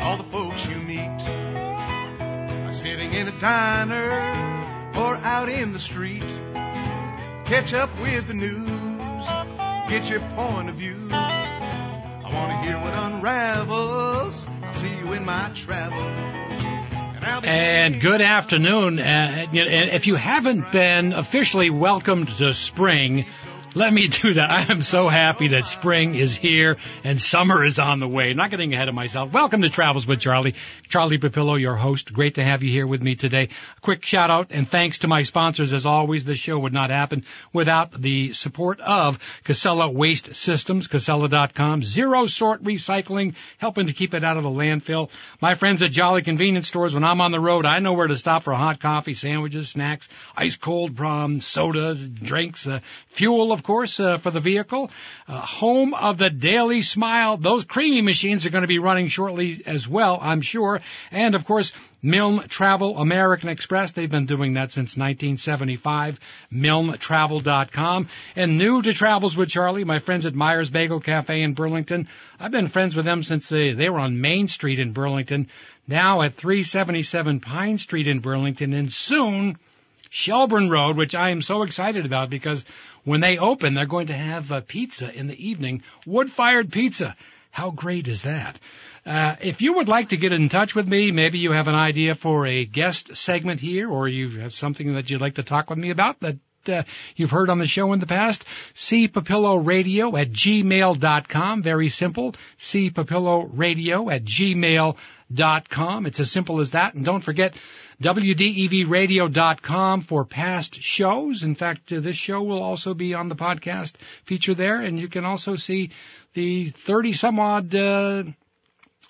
all the folks you meet by sitting in a diner or out in the street. Catch up with the news, get your point of view. I want to hear what unravels. I'll see you in my travels. And good afternoon. Uh, if you haven't been officially welcomed to spring, let me do that. I am so happy that spring is here and summer is on the way. Not getting ahead of myself. Welcome to Travels with Charlie. Charlie Papillo, your host. Great to have you here with me today. A quick shout out and thanks to my sponsors. As always, this show would not happen without the support of Casella Waste Systems, Casella.com. Zero sort recycling, helping to keep it out of the landfill. My friends at Jolly Convenience Stores, when I'm on the road, I know where to stop for hot coffee, sandwiches, snacks, ice cold prom, sodas, drinks, uh, fuel, of course, uh, for the vehicle. Uh, home of the Daily Smile. Those creamy machines are going to be running shortly as well, I'm sure. And of course, Milne Travel American Express. They've been doing that since 1975. MilneTravel.com. And new to Travels with Charlie, my friends at Myers Bagel Cafe in Burlington. I've been friends with them since they, they were on Main Street in Burlington. Now at 377 Pine Street in Burlington and soon Shelburne Road, which I am so excited about because when they open, they're going to have a pizza in the evening, wood-fired pizza. How great is that? Uh, if you would like to get in touch with me, maybe you have an idea for a guest segment here, or you have something that you'd like to talk with me about that uh, you've heard on the show in the past, Radio at gmail.com. Very simple. Radio at gmail.com. It's as simple as that. And don't forget, WDEVradio.com for past shows. In fact, uh, this show will also be on the podcast feature there, and you can also see the 30 some odd uh,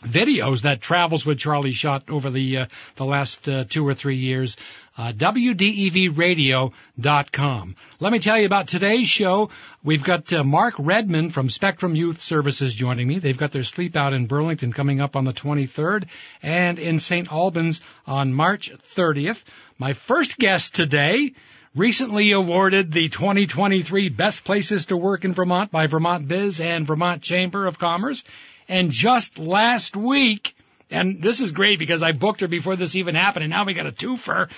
videos that Travels with Charlie shot over the uh, the last uh, two or three years. Uh, WDEVradio.com. Let me tell you about today's show. We've got uh, Mark Redmond from Spectrum Youth Services joining me. They've got their sleep out in Burlington coming up on the 23rd and in St. Albans on March 30th. My first guest today recently awarded the 2023 Best Places to Work in Vermont by Vermont Biz and Vermont Chamber of Commerce. And just last week, and this is great because I booked her before this even happened, and now we got a twofer.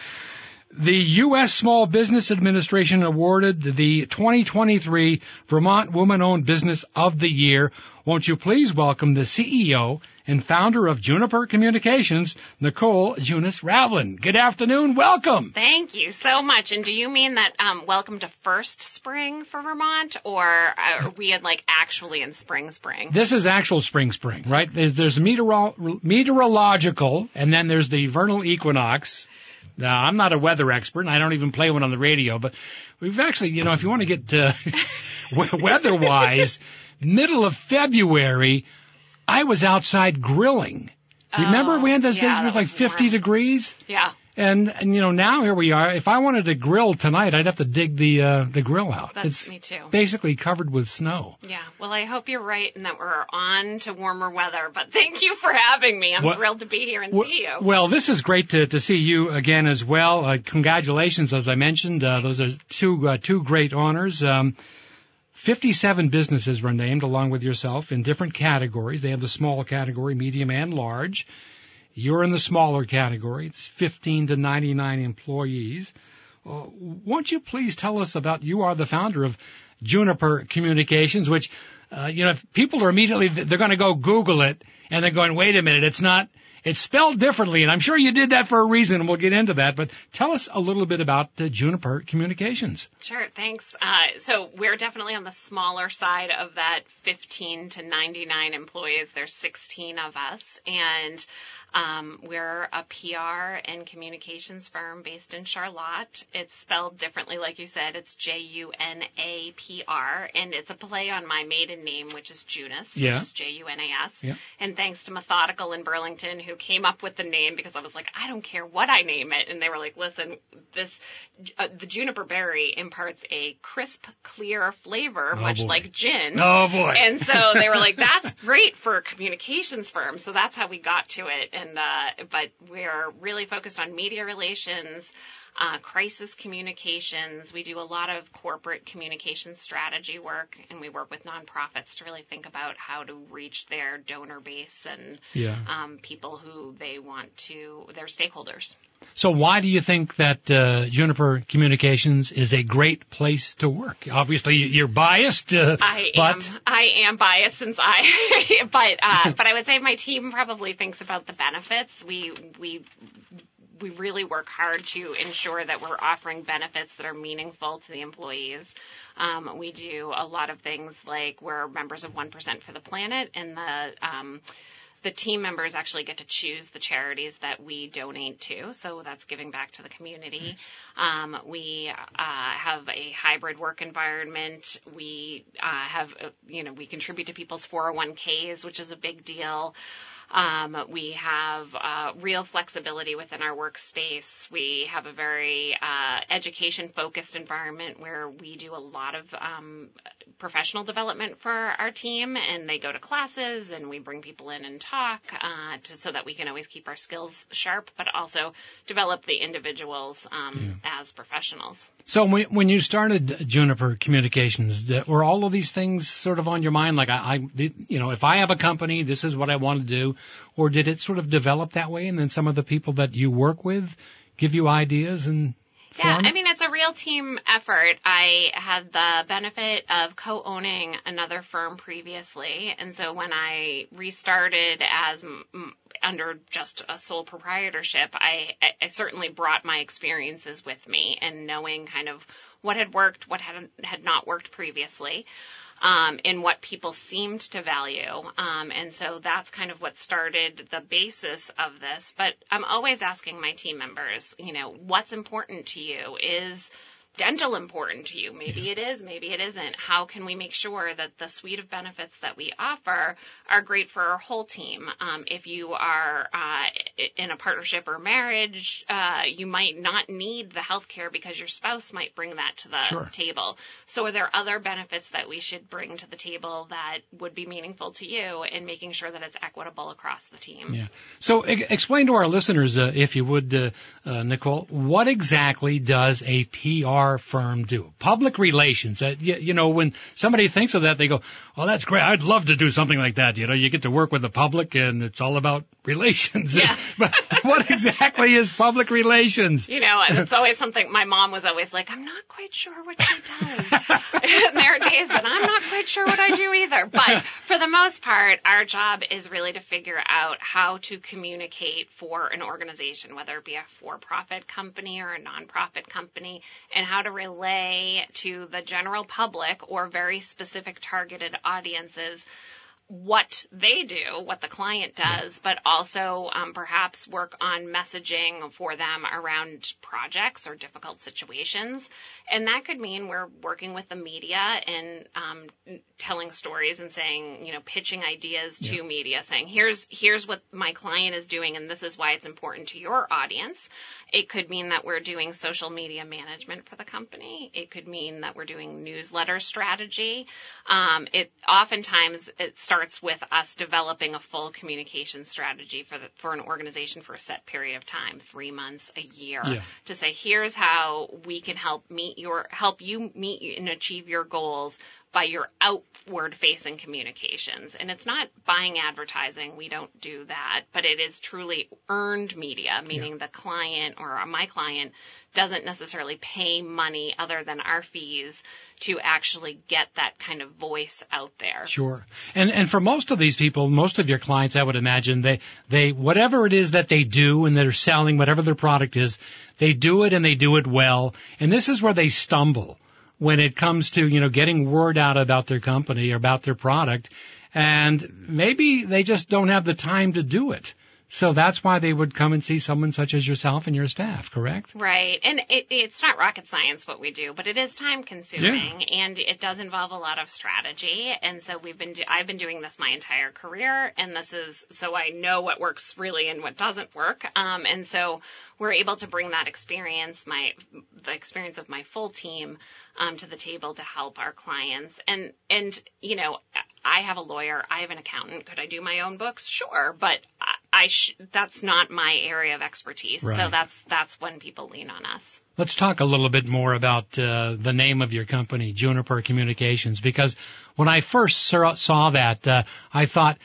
The U.S. Small Business Administration awarded the 2023 Vermont Woman Owned Business of the Year. Won't you please welcome the CEO and founder of Junapr Communications, Nicole Junas Ravlin. Good afternoon. Welcome. Thank you so much. And do you mean that um, welcome to first spring for Vermont, or are we in, like actually in spring spring? This is actual spring spring, right? There's, there's meteoro- meteorological, and then there's the vernal equinox. Now, I'm not a weather expert, and I don't even play one on the radio, but we've actually, you know, if you want to get uh, weather-wise, middle of February, I was outside grilling. Remember Oh, we had this yeah, it was like 50 warm. degrees? Yeah. And, and you know, now here we are. If I wanted to grill tonight, I'd have to dig the, uh, the grill out. That's it's me too. basically covered with snow. Yeah. Well, I hope you're right and that we're on to warmer weather. But thank you for having me. I'm What- thrilled to be here and W- see you. Well, this is great to, to see you again as well. Uh, congratulations, as I mentioned. Uh, those are two, uh, two great honors. Um, 57 businesses were named along with yourself in different categories. They have the small category, medium and large. You're in the smaller category. It's 15 to 99 employees. Uh, won't you please tell us about, you are the founder of Junapr Communications, which, uh, you know, if people are immediately, they're going to go Google it and they're going, wait a minute, it's not, it's spelled differently. And I'm sure you did that for a reason and we'll get into that. But tell us a little bit about uh, Junapr Communications. Sure, thanks. Uh, so we're definitely on the smaller side of that 15 to 99 employees. There's 16 of us, and Um, we're a PR and communications firm based in Charlotte. It's spelled differently, like you said. It's J U N A P R, and it's a play on my maiden name, which is Junas, Yeah. which is J U N A S. Yeah. And thanks to Methodical in Burlington, who came up with the name because I was like, I don't care what I name it, and they were like, listen, this uh, the juniper berry imparts a crisp, clear flavor, Oh, much boy. like gin. Oh boy. And so they were like, "That's great for a communications firm." So that's how we got to it. And uh, but we're really focused on media relations, uh, crisis communications. We do a lot of corporate communication strategy work, and we work with nonprofits to really think about how to reach their donor base and Yeah. um, people who they want to, their stakeholders. So why do you think that uh, Junapr Communications is a great place to work? Obviously, you're biased, uh, I but am I am biased since I but uh but I would say my team probably thinks about the benefits. We we we really work hard to ensure that we're offering benefits that are meaningful to the employees. Um, we do a lot of things like we're members of 1% for the planet and the um, the team members actually get to choose the charities that we donate to, so that's giving back to the community. Um, we uh, have a hybrid work environment. We uh, have, uh, you know, we contribute to people's 401ks, which is a big deal. Um, we have uh, real flexibility within our workspace. We have a very uh, education focused environment where we do a lot of um, professional development for our team, and they go to classes, and we bring people in and talk uh, to, so that we can always keep our skills sharp, but also develop the individuals um, as professionals. so when, when you started Junapr Communications, were all of these things sort of on your mind? Like, I, I you know, if I have a company, this is what I want to do, or did it sort of develop that way, and then some of the people that you work with give you ideas and Yeah, I mean, it's a real team effort. I had the benefit of co-owning another firm previously, and so when I restarted as m- under just a sole proprietorship, I, I- I certainly brought my experiences with me and knowing kind of what had worked, what had had not worked previously. Um, and what people seemed to value. Um, and so that's kind of what started the basis of this. But I'm always asking my team members, you know, what's important to you? Is dental important to you? Maybe it is, maybe it isn't. How can we make sure that the suite of benefits that we offer are great for our whole team? Um, if you are uh, in a partnership or marriage, uh, you might not need the health care because your spouse might bring that to the Sure. table. So are there other benefits that we should bring to the table that would be meaningful to you in making sure that it's equitable across the team? Yeah. So e- explain to our listeners, uh, if you would, uh, uh, Nicole, what exactly does a PR firm do? Public relations. Uh, you, you know, when somebody thinks of that, they go, "Well, that's great. I'd love to do something like that." You know, you get to work with the public, and it's all about relations. Yeah. but what exactly is public relations? You know, it's always something my mom was always like, I'm not quite sure what she does. there are days that I'm not quite sure what I do either. But for the most part, our job is really to figure out how to communicate for an organization, whether it be a for profit company or a nonprofit company, and how to relay to the general public or very specific targeted audiences what they do, what the client does, but also um, perhaps work on messaging for them around projects or difficult situations. And that could mean we're working with the media and um, telling stories and saying, you know, pitching ideas to media, saying, here's here's what my client is doing, and this is why it's important to your audience. It could mean that we're doing social media management for the company. It could mean that we're doing newsletter strategy. Um, it oftentimes it starts with us developing a full communication strategy for the, for an organization for a set period of time, three months, a year, Yeah. to say here's how we can help meet your help you meet and achieve your goals by your outward facing communications. And it's not buying advertising. We don't do that, but it is truly earned media, meaning the client or my client doesn't necessarily pay money other than our fees to actually get that kind of voice out there. Sure. And and for most of these people, most of your clients, I would imagine they they whatever it is that they do and they're selling, whatever their product is, they do it and they do it well. And this is where they stumble when it comes to you know getting word out about their company or about their product, and maybe they just don't have the time to do it. So that's why they would come and see someone such as yourself and your staff, correct? Right. And it, it's not rocket science what we do, but it is time consuming yeah. and it does involve a lot of strategy. And so we've been, do- I've been doing this my entire career and this is so I know what works really and what doesn't work. Um, and so we're able to bring that experience, my, the experience of my full team, um, to the table to help our clients. And, and, you know, I have a lawyer, I have an accountant. Could I do my own books? Sure. But I, sh- that's not my area of expertise. Right. So that's, that's when people lean on us. Let's talk a little bit more about uh, the name of your company, Junapr Communications, because when I first saw that, uh, I thought,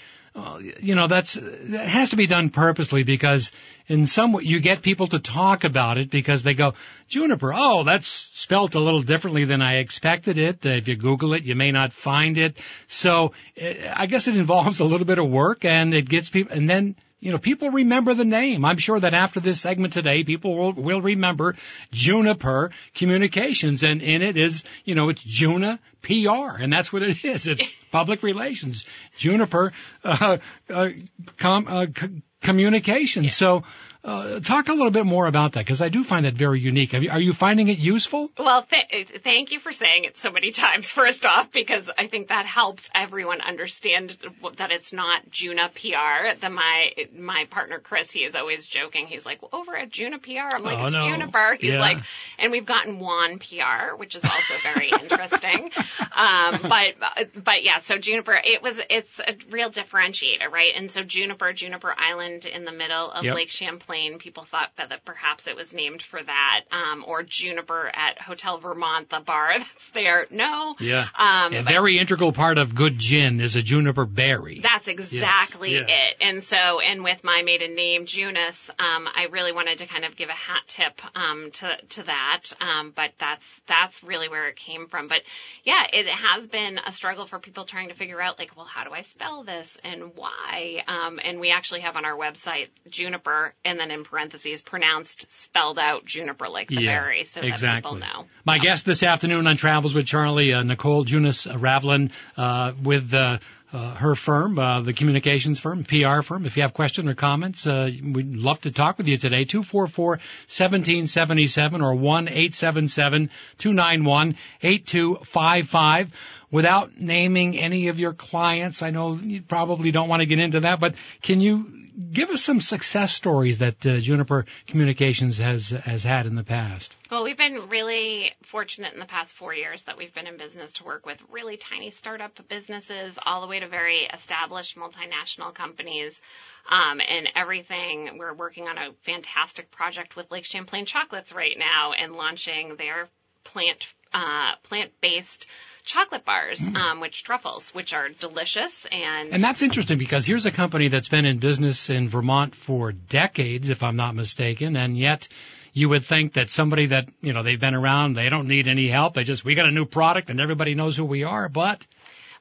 you know, that's, that has to be done purposely because in some way you get people to talk about it because they go, juniper, oh, that's spelt a little differently than I expected it. Uh, if you Google it, you may not find it. So uh, I guess it involves a little bit of work and it gets people, and then you know, people remember the name. I'm sure that after this segment today, people will, will remember Junapr Communications, and in it is, you know, it's Juna PR, and that's what it is. It's public relations. Juniper uh, uh, com, uh, c- Communications. So uh, talk a little bit more about that because I do find that very unique. You, are you finding it useful? Well, th- thank you for saying it so many times. First off, because I think that helps everyone understand that it's not Juna PR. The, my my partner Chris, he is always joking. He's like, well, over at Juna PR, I'm like, oh, it's no. Juniper. He's yeah. like, and we've gotten Juan PR, which is also very interesting. Um, but but yeah, so Juniper, it was it's a real differentiator, right? And so Juniper, Juniper Island in the middle of yep. Lake Champlain People thought that perhaps it was named for that, um, or Juniper at Hotel Vermont, the bar that's there. No. Yeah. Um, a very integral part of good gin is a juniper berry. That's exactly yes. yeah. it. And so, and with my maiden name, Junas, um, I really wanted to kind of give a hat tip, um, to, to that. Um, but that's, that's really where it came from. But yeah, it has been a struggle for people trying to figure out like, well, how do I spell this and why? Um, and we actually have on our website Junapr and then in parentheses pronounced spelled out juniper like the yeah, berry so exactly. that people know. My guest this afternoon on Travels with Charlie, uh, Nicole Junas Ravlin, uh, with uh, uh, her firm, uh, the communications firm, PR firm. If you have questions or comments, uh, we'd love to talk with you today. 244-1777 or 1-877-291-8255 without naming any of your clients. I know you probably don't want to get into that, but can you give us some success stories that uh, Junapr Communications has has had in the past. Well, we've been really fortunate in the past four years that we've been in business to work with really tiny startup businesses, all the way to very established multinational companies. Um, and everything. We're working on a fantastic project with Lake Champlain Chocolates right now and launching their plant uh, plant based chocolate bars, mm. um, which truffles, which are delicious and and that's interesting because here's a company that's been in business in Vermont for decades, if I'm not mistaken, and yet you would think that somebody that you know they've been around, they don't need any help. They just we got a new product and everybody knows who we are, but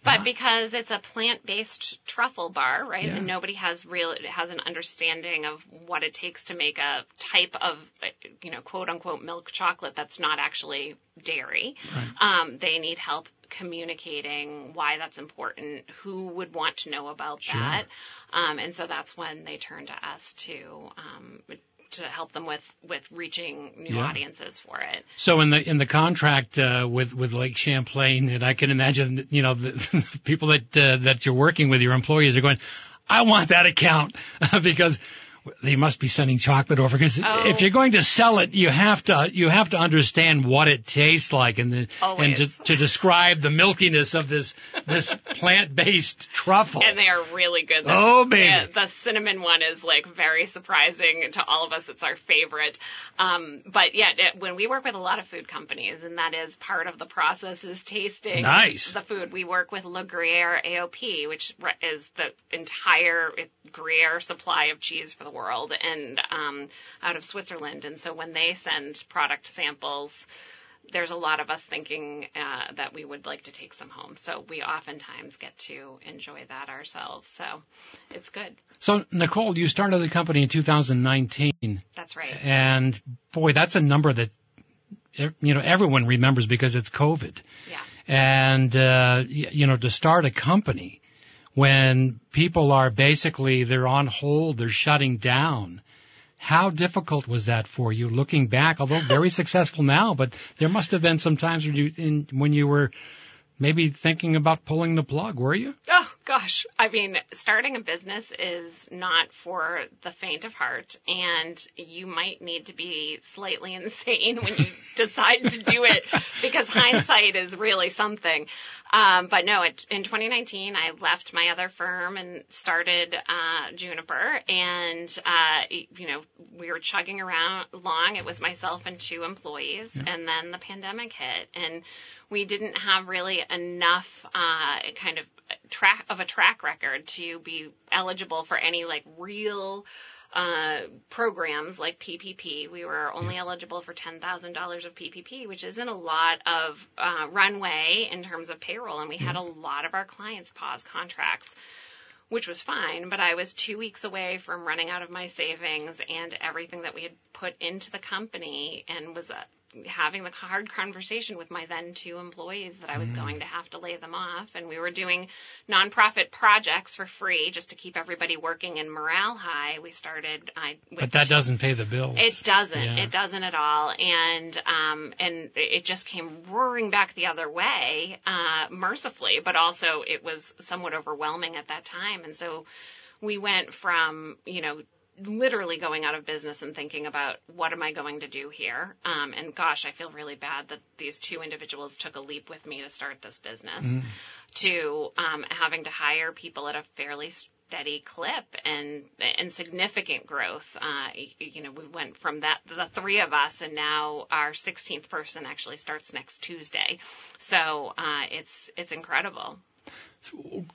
but because it's a plant-based truffle bar, right? Yeah. And nobody has real has an understanding of what it takes to make a type of you know quote unquote milk chocolate that's not actually dairy. Right. Um, they need help communicating why that's important, who would want to know about sure. that. Um, and so that's when they turn to us to um, to help them with with reaching new yeah. audiences for it. So in the in the contract uh, with with Lake Champlain, and I can imagine you know the people that uh, that you're working with, your employees are going, I want that account because they must be sending chocolate over because oh. if you're going to sell it, you have to you have to understand what it tastes like and the, and to, to describe the milkiness of this this plant based truffle. And they are really good. The, oh baby, the, the, cinnamon one is like very surprising to all of us. It's our favorite. Um, but yeah, it, when we work with a lot of food companies, and that is part of the process is tasting nice. the food. We work with Le Gruyere AOP, which is the entire Gruyere supply of cheese for the world and um, out of Switzerland. And so when they send product samples, there's a lot of us thinking uh, that we would like to take some home. So we oftentimes get to enjoy that ourselves. So it's good. So Nicole, you started the company in 2019. That's right. And boy, that's a number that you know everyone remembers because it's COVID. Yeah. And uh, you know to start a company when people are basically they're on hold, they're shutting down. How difficult was that for you looking back? Although very successful now, but there must have been some times when you, in, when you were maybe thinking about pulling the plug, were you? Oh gosh. I mean, starting a business is not for the faint of heart and you might need to be slightly insane when you decide to do it because hindsight is really something. Um, but no, it, in 2019, I left my other firm and started uh, Junapr, and uh, you know we were chugging around long. It was myself and two employees, yeah. and then the pandemic hit, and we didn't have really enough uh, kind of track of a track record to be eligible for any like real uh, programs like PPP. We were only eligible for $10,000 of PPP, which isn't a lot of uh, runway in terms of payroll, and we had a lot of our clients pause contracts which was fine, but I was two weeks away from running out of my savings and everything that we had put into the company and was uh, having the hard conversation with my then two employees that I was mm. going to have to lay them off. And we were doing nonprofit projects for free just to keep everybody working and morale high. We started. I, but that doesn't pay the bills. It doesn't. Yeah. It doesn't at all. And um, and it just came roaring back the other way, uh, mercifully, but also it was somewhat overwhelming at that time. And so we went from you know literally going out of business and thinking about what am I going to do here. Um, and gosh, I feel really bad that these two individuals took a leap with me to start this business. Mm. To um, having to hire people at a fairly steady clip and and significant growth. Uh, you know, we went from that the three of us, and now our 16th person actually starts next Tuesday. So uh, it's it's incredible.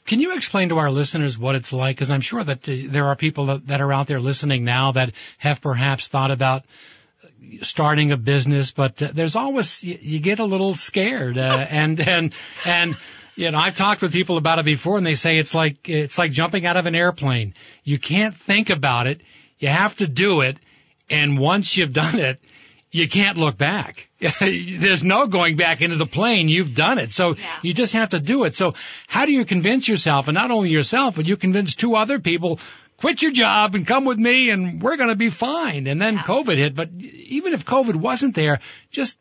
Can you explain to our listeners what it's like? Because I'm sure that there are people that, that are out there listening now that have perhaps thought about starting a business, but uh, there's always you, you, get a little scared, uh, and and and you know I've talked with people about it before, and they say it's like it's like jumping out of an airplane. You can't think about it; you have to do it, and once you've done it, you can't look back. There's no going back into the plane. You've done it. So yeah. you just have to do it. So how do you convince yourself, and not only yourself, but you convince two other people, quit your job and come with me and we're going to be fine. And then yeah. COVID hit. But even if COVID wasn't there, just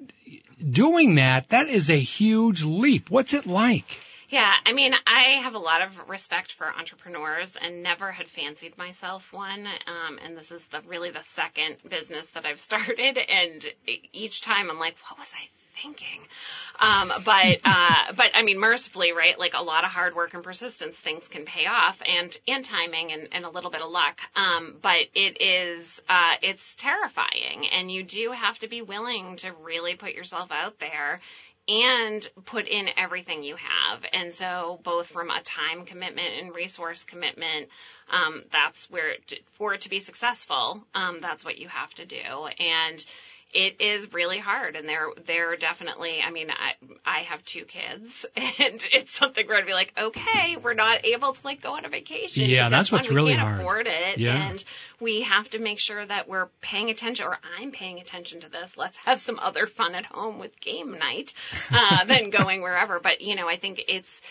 doing that, that is a huge leap. What's it like? Yeah, I mean, I have a lot of respect for entrepreneurs and never had fancied myself one. Um, and this is the really the second business that I've started, and each time I'm like, what was I thinking? Um, but uh, but I mean, mercifully, right? Like a lot of hard work and persistence, things can pay off, and and timing and, and a little bit of luck. Um, but it is uh, it's terrifying, and you do have to be willing to really put yourself out there and put in everything you have. And so, both from a time commitment and resource commitment, um, that's where, for it to be successful, um, that's what you have to do. And it is really hard and they're they're definitely I mean I I have two kids and it's something where I'd be like okay we're not able to like go on a vacation yeah that's what's we really can't hard. afford it yeah. and we have to make sure that we're paying attention or I'm paying attention to this. Let's have some other fun at home with game night uh, than going wherever. But you know I think it's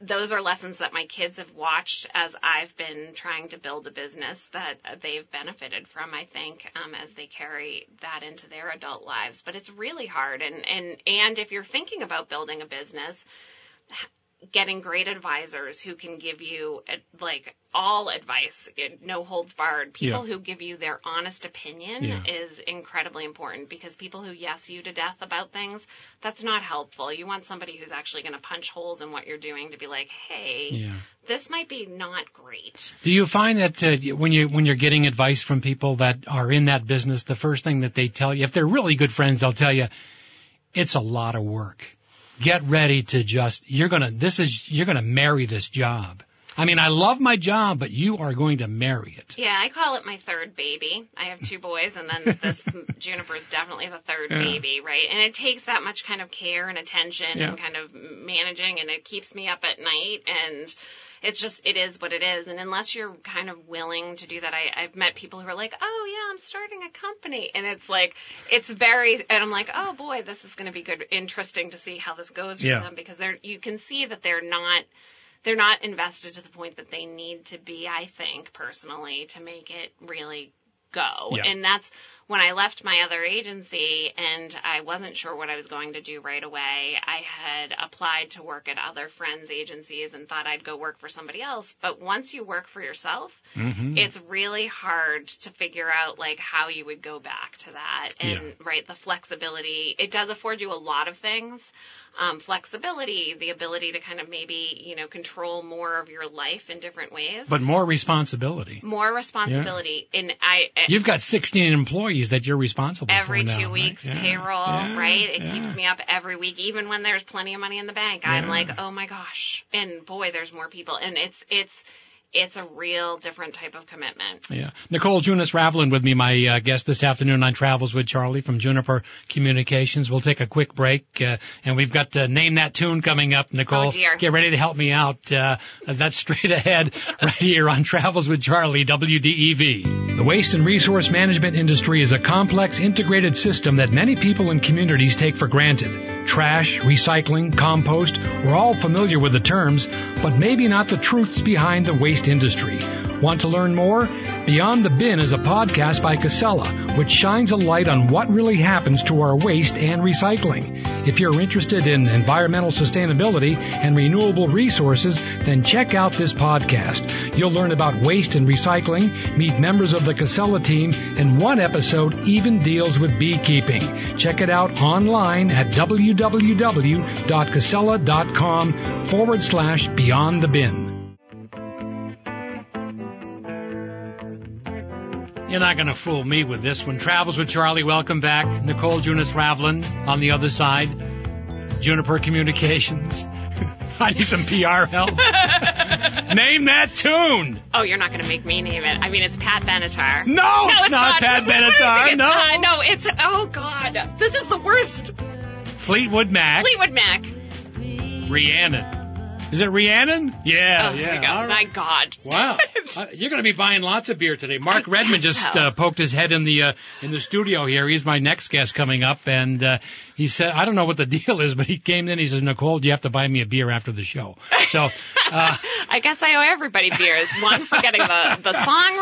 those are lessons that my kids have watched as I've been trying to build a business that they've benefited from, I think, um, as they carry that into their adult lives. But it's really hard. And, and, and if you're thinking about building a business, getting great advisors who can give you like all advice, no holds barred. People yeah. who give you their honest opinion yeah. is incredibly important because people who yes you to death about things, that's not helpful. You want somebody who's actually going to punch holes in what you're doing to be like, hey, yeah. this might be not great. Do you find that uh, when you when you're getting advice from people that are in that business, the first thing that they tell you, if they're really good friends, they'll tell you it's a lot of work get ready to just, you're gonna, this is, you're gonna marry this job. I mean, I love my job, but you are going to marry it. Yeah, I call it my third baby. I have two boys, and then this Junapr is definitely the third yeah. baby, right? And it takes that much kind of care and attention yeah. and kind of managing, and it keeps me up at night. And it's just it is what it is and unless you're kind of willing to do that I, i've met people who are like oh yeah i'm starting a company and it's like it's very and i'm like oh boy this is going to be good interesting to see how this goes for yeah. them because they're you can see that they're not they're not invested to the point that they need to be, I think, personally, to make it really go. Yeah. And that's when I left my other agency and I wasn't sure what I was going to do right away. I had applied to work at other friends' agencies and thought I'd go work for somebody else. But once you work for yourself, Mm-hmm. it's really hard to figure out like how you would go back to that. And Yeah. right, the flexibility, it does afford you a lot of things. Um, flexibility, the ability to kind of maybe, you know, control more of your life in different ways. But more responsibility. more responsibility. And I, You've got 16 employees that you're responsible every for now, two right? weeks Yeah, payroll, yeah, right? It yeah. keeps me up every week, even when there's plenty of money in the bank. I'm like, oh my gosh. And boy, there's more people. And it's, it's, it's a real different type of commitment. Yeah. Nicole Junas Ravlin with me, my uh, guest this afternoon on Travels with Charlie from Junapr Communications. We'll take a quick break, uh, and we've got uh, Name That Tune coming up. Nicole, Oh, dear. get ready to help me out. Uh, that's straight ahead right here on Travels with Charlie, WDEV. The waste and resource management industry is a complex, integrated system that many people and communities take for granted. Trash, recycling, compost, we're all familiar with the terms, but maybe not the truths behind the waste industry. Want to learn more? Beyond the Bin is a podcast by Casella, which shines a light on what really happens to our waste and recycling. If you're interested in environmental sustainability and renewable resources, then check out this podcast. You'll learn about waste and recycling, meet members of the Casella team, and one episode even deals with beekeeping. Check it out online at www.casella.com forward slash beyond the bin. You're not going to fool me with this one. Travels with Charlie. Welcome back. Nicole Junas Ravlin on the other side. Junapr Communications. I need some PR help. Name that tune. Oh, you're not going to make me name it. I mean, it's Pat Benatar. No, it's, not, Pat What is it? Benatar. It's No. not. no, it's, oh God. This is the worst. Fleetwood Mac. Fleetwood Mac. Rhiannon. Is it Rhiannon? Yeah, Oh, yeah. my God. All My. God. Wow, Uh, you're going to be buying lots of beer today. Mark I Redmond just so. uh, poked his head in the uh, in the studio here. He's my next guest coming up, and uh, he said, "I don't know what the deal is, but he came in. He says, Nicole, you have to buy me a beer after the show." So, uh, I guess I owe everybody beers. One for getting the, the song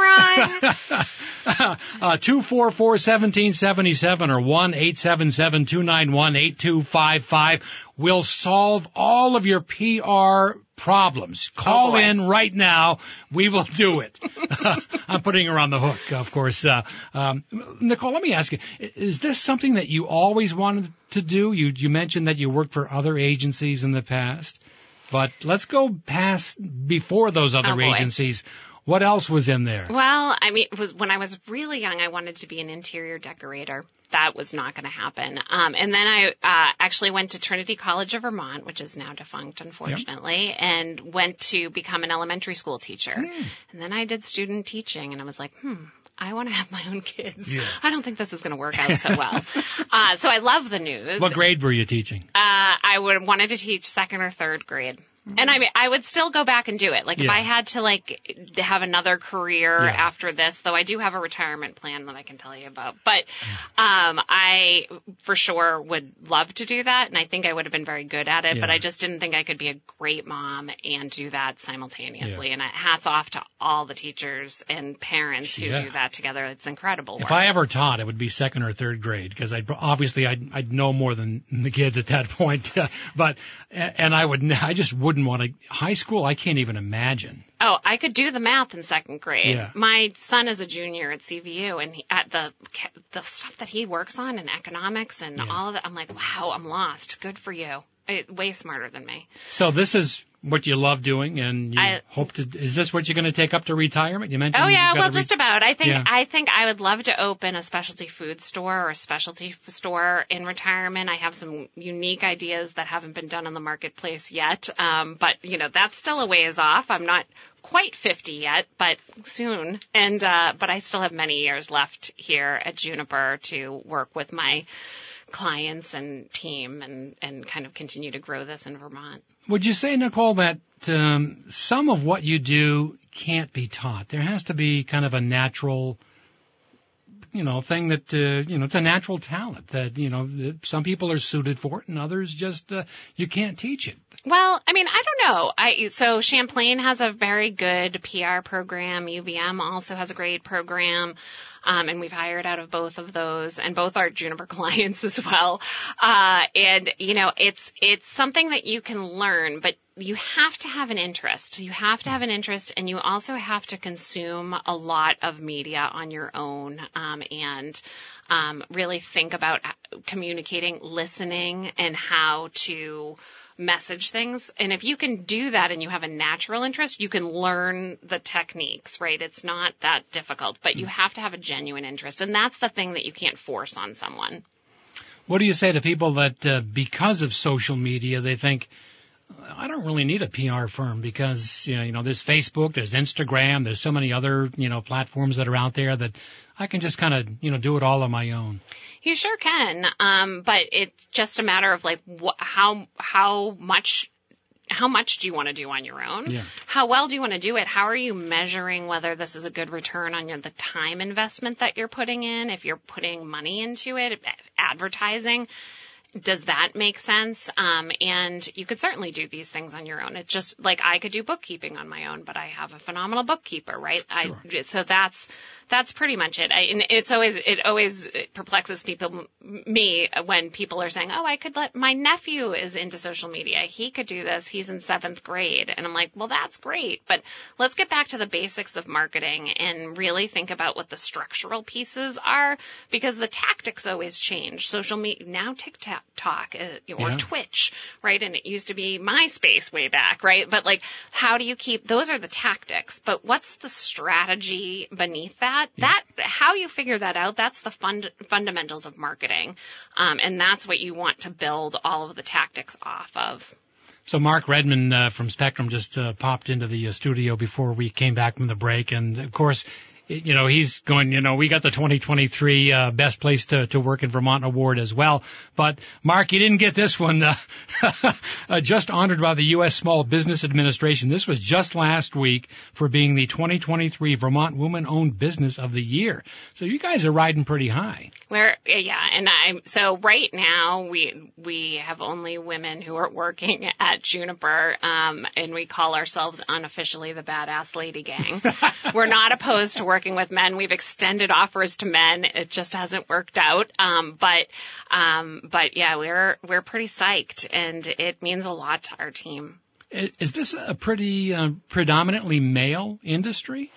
wrong. uh, two four four seventeen seventy seven or one eight seven seven two nine one eight two five five will solve all of your PR problems. Call Oh, in right now. We will do it. I'm putting her on the hook, of course. Uh, um, Nicole, let me ask you: Is this something that you always wanted to do? You you mentioned that you worked for other agencies in the past, but let's go past before those other Oh, agencies. What else was in there? Well, I mean, it was when I was really young, I wanted to be an interior decorator. That was not going to happen. Um, and then I uh, actually went to Trinity College of Vermont, which is now defunct, unfortunately, and went to become an elementary school teacher. And then I did student teaching, and I was like, hmm. I want to have my own kids. Yeah. I don't think this is going to work out so well. uh, so I love the news. What grade were you teaching? Uh, I would wanted to teach second or third grade. And I mean, I would still go back and do it. Like if I had to like have another career Yeah. after this, though I do have a retirement plan that I can tell you about. But um, I for sure would love to do that, and I think I would have been very good at it. But I just didn't think I could be a great mom and do that simultaneously. Yeah. And I, hats off to all the teachers and parents who Yeah. do that together. It's incredible. If. I ever taught, it would be second or third grade because I'd obviously I'd, I'd know more than the kids at that point. but and I would I just wouldn't want to high school. I can't even imagine. Oh, I could do the math in second grade. Yeah. My son is a junior at CVU, and he, at the the stuff that he works on in economics and all of that, I'm like, wow, I'm lost. Good for you. It, way smarter than me. So this is what you love doing, and you I- hope to. Is this what you're going to take up to retirement? You mentioned. Oh yeah, well, to just about. I think Yeah. I think I would love to open a specialty food store or a specialty f- store in retirement. I have some unique ideas that haven't been done in the marketplace yet, um, but you know that's still a ways off. I'm not quite 50 yet, but soon. And uh, but I still have many years left here at Junapr to work with my clients and team and and kind of continue to grow this in Vermont. Would you say, Nicole, that um, some of what you do can't be taught? There has to be kind of a natural you know thing that uh, you know it's a natural talent that you know some people are suited for it and others just uh, you can't teach it. Well, I mean, I don't know. I so Champlain has a very good PR program. UVM also has a great program. Um, and we've hired out of both of those, and both are Junapr clients as well. Uh, and you know, it's it's something that you can learn, but you have to have an interest. You have to have an interest, and you also have to consume a lot of media on your own, um, and um, really think about communicating, listening, and how to message things. And if you can do that and you have a natural interest, you can learn the techniques, right? It's not that difficult, but you have to have a genuine interest. And that's the thing that you can't force on someone. What do you say to people that uh, because of social media, they think, I don't really need a PR firm because you know, you know, there's Facebook, there's Instagram, there's so many other you know platforms that are out there that I can just kind of you know do it all on my own. You sure can, um, but it's just a matter of like wh- how how much how much do you want to do on your own? Yeah. How well do you want to do it? How are you measuring whether this is a good return on your, the time investment that you're putting in? If you're putting money into it, advertising, does that make sense? Um, and you could certainly do these things on your own. It's just like I could do bookkeeping on my own, but I have a phenomenal bookkeeper, right? Sure. I, so that's that's pretty much it. I, and it's always it always perplexes people me when people are saying, "Oh, I could let my nephew is into social media. He could do this. He's in seventh grade." And I'm like, "Well, that's great, but let's get back to the basics of marketing and really think about what the structural pieces are because the tactics always change. Social media now TikTok uh, or Yeah. Twitch, right? And it used to be MySpace way back, right? But like, how do you keep those are the tactics, but what's the strategy beneath that? That how you figure that out, that's the fund, fundamentals of marketing, um, and that's what you want to build all of the tactics off of. So Mark Redmond uh, from Spectrum just uh, popped into the uh, studio before we came back from the break, and of course, you know he's going. You know we got the 2023 uh, best place to, to work in Vermont award as well. But Mark, you didn't get this one. Uh, uh, just honored by the U.S. Small Business Administration. This was just last week for being the 2023 Vermont Woman-Owned Business of the Year. So you guys are riding pretty high. Where yeah, and I'm so right now we we have only women who are working at Junapr, um, and we call ourselves unofficially the Badass Lady Gang. We're not opposed to working with men. We've extended offers to men. It just hasn't worked out. Um, but um, but yeah, we're we're pretty psyched, and it means a lot to our team. Is this a pretty uh, predominantly male industry?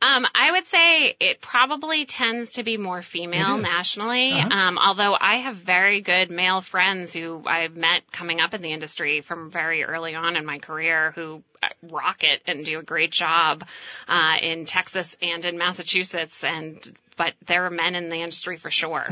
Um, I would say it probably tends to be more female nationally. Uh-huh. Um, although I have very good male friends who I've met coming up in the industry from very early on in my career who uh, rock it and do a great job uh, in Texas and in Massachusetts. And but there are men in the industry for sure.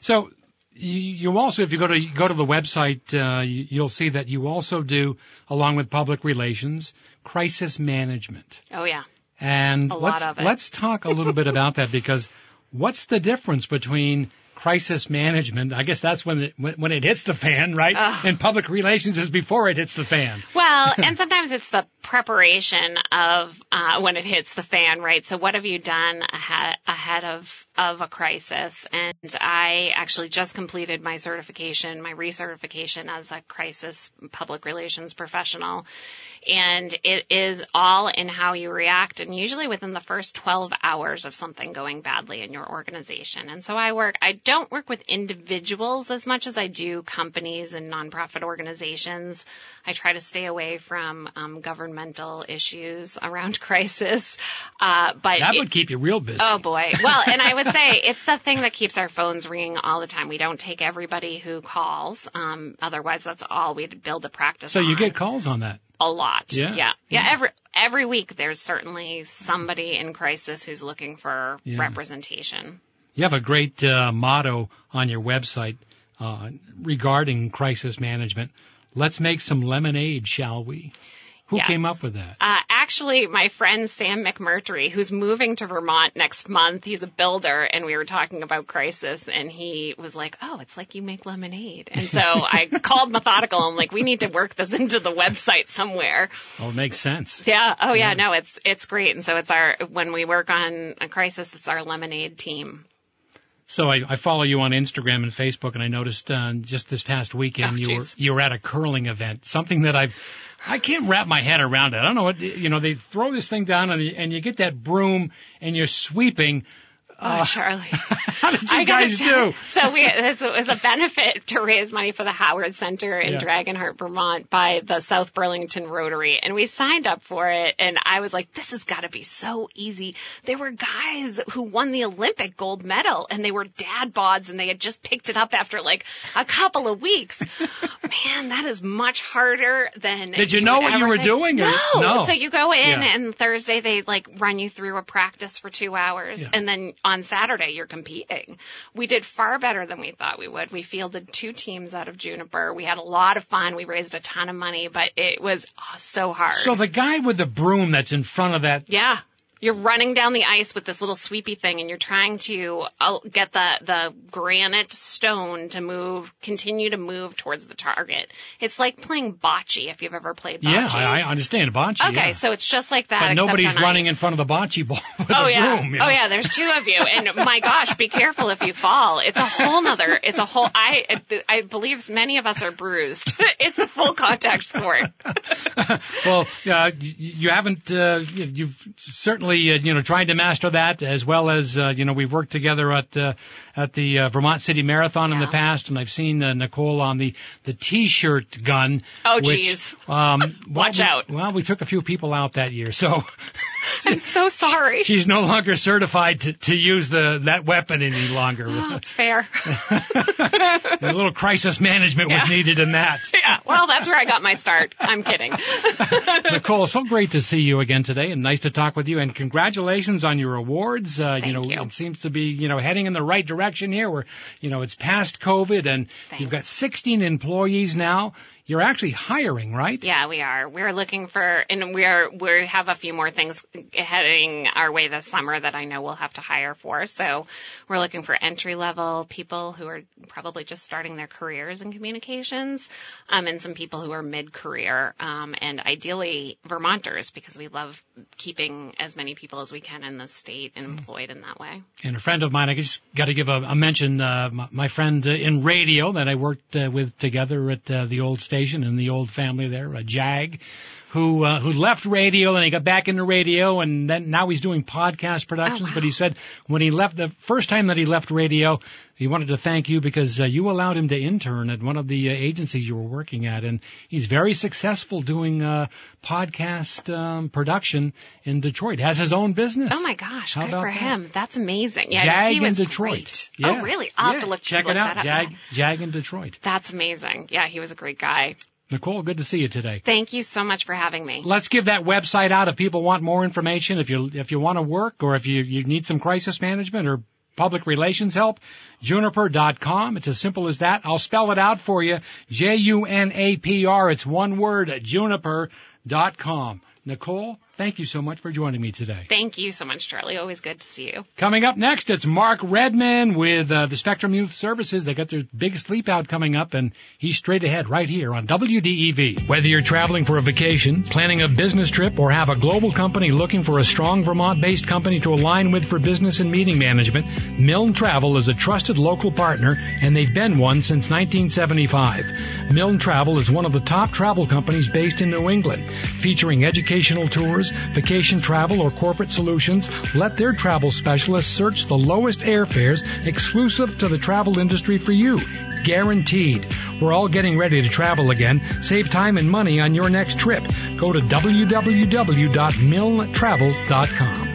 So you, you also, if you go to go to the website, uh, you'll see that you also do, along with public relations, crisis management. Oh yeah. And A let's let's talk a little bit about that because what's the difference between crisis management? I guess that's when it when, it hits the fan, right? And public relations is before it hits the fan. Well, and sometimes it's the preparation of uh, when it hits the fan, right? So, what have you done ahead ahead of of a crisis? And I actually just completed my certification, my recertification as a crisis public relations professional, and it is all in how you react, and usually within the first 12 hours of something going badly in your organization. And so, I work. I don't work with individuals as much as I do companies and nonprofit organizations. I try to stay away from um, governmental issues around crisis. Uh, but That it- would keep you real busy. Oh boy. Well, and I would say it's the thing that keeps our phones ringing all the time. We don't take everybody who calls. Um, otherwise, that's all we'd build a practice. so you get calls on that. a lot. Yeah. yeah, yeah. Every every week, there's certainly somebody in crisis who's looking for Yeah. representation. You have a great uh, motto on your website uh, regarding crisis management. Let's make some lemonade, shall we? Who Yes. came up with that? Uh, actually, my friend Sam McMurtry, who's moving to Vermont next month, he's a builder, and we were talking about crisis, and he was like, "Oh, it's like you make lemonade." And so I called Methodical. I'm like, "We need to work this into the website somewhere." Oh, it makes sense. Yeah. Oh, yeah. No, it's it's great. And so it's our when we work on a crisis, it's our lemonade team. So I, I follow you on Instagram and Facebook, and I noticed uh, just this past weekend Oh, you were you were at a curling event, something that I've I can't wrap my head around it. I don't know what you know. They throw this thing down, and you, and you get that broom, and you're sweeping. Oh, uh, Charlie. How did you I guys tell- do? So we it was a benefit to raise money for the Howard Center in Yeah. Dragonheart, Vermont, by the South Burlington Rotary, and we signed up for it. And I was like, "This has got to be so easy." There were guys who won the Olympic gold medal, and they were dad bods, and they had just picked it up after like a couple of weeks. Man, that is much harder than. Did you know would what you were think. doing, No. no? So you go in, Yeah. and Thursday they like run you through a practice for two hours, Yeah. and then on Saturday you're competing. We did far better than we thought we would. We fielded two teams out of Junapr. We had a lot of fun. We raised a ton of money, but it was oh, so hard. So the guy with the broom that's in front of that. yeah. You're running down the ice with this little sweepy thing, and you're trying to uh, get the the granite stone to move, continue to move towards the target. It's like playing bocce if you've ever played bocce. Yeah, I, I understand bocce. Okay, yeah. so it's just like that. but nobody's running in front of the bocce ball Oh yeah. you Oh yeah. There's two of you, and my gosh, be careful if you fall. It's a whole nother. It's a whole. I I believe many of us are bruised. it's a full contact sport. well, uh, you haven't. Uh, you've certainly, uh, you know, trying to master that as well as, uh, you know, we've worked together at uh, at the uh, Vermont City Marathon in the past, and I've seen uh, Nicole on the the T-shirt gun. Oh, which, geez. Um, well, Watch we- out. Well, we took a few people out that year, so I'm so sorry. she's no longer certified to, to use the that weapon any longer. Oh, it's fair. a little crisis management was needed in that. yeah. Well, that's where I got my start. I'm kidding. Nicole, so great to see you again today, and nice to talk with you. And congratulations on your awards. Uh, you know, you. it seems to be you know heading in the right direction here. Where you know it's past COVID, and you've got 16 employees now. You're actually hiring, right? Yeah, we are. We're looking for, and we're we have a few more things heading our way this summer that I know we'll have to hire for. So we're looking for entry level people who are probably just starting their careers in communications, um, and some people who are mid career, um, and ideally Vermonters because we love keeping as many people as we can in the state employed in that way. And a friend of mine, I just got to give a, a mention. Uh, my, my friend uh, in radio that I worked uh, with together at uh, the old station and the old family there, a Jag, who uh, who left radio and he got back into radio and then now he's doing podcast productions. wow. But he said when he left the first time that he left radio, he wanted to thank you because uh, you allowed him to intern at one of the uh, agencies you were working at, and he's very successful doing uh, podcast um, production in Detroit. Has his own business. Oh my gosh, How good for that? him. That's amazing. Yeah, Jag he was in Detroit. great. Yeah. Oh, really? I'll Yeah. have to look Check look it out. that up. Jag, Jag in Detroit. That's amazing. Yeah, he was a great guy. Nicole, good to see you today. Thank you so much for having me. Let's give that website out if people want more information. If you if you want to work or if you you need some crisis management or public relations help, junapr.com. It's as simple as that. I'll spell it out for you. J U N A P R. It's one word. Junapr.com. Nicole, thank you so much for joining me today. Thank you so much, Charlie. Always good to see you. Coming up next, it's Mark Redmond with uh, the Spectrum Youth Services. They got their big sleep out coming up, and he's straight ahead right here on WDEV. Whether you're traveling for a vacation, planning a business trip, or have a global company looking for a strong Vermont-based company to align with for business and meeting management, Milne Travel is a trusted local partner, and they've been one since 1975. Milne Travel is one of the top travel companies based in New England, featuring educational tours, vacation travel, or corporate solutions. Let their travel specialists search the lowest airfares exclusive to the travel industry for you. Guaranteed. We're all getting ready to travel again. Save time and money on your next trip. Go to www.milnetravel.com.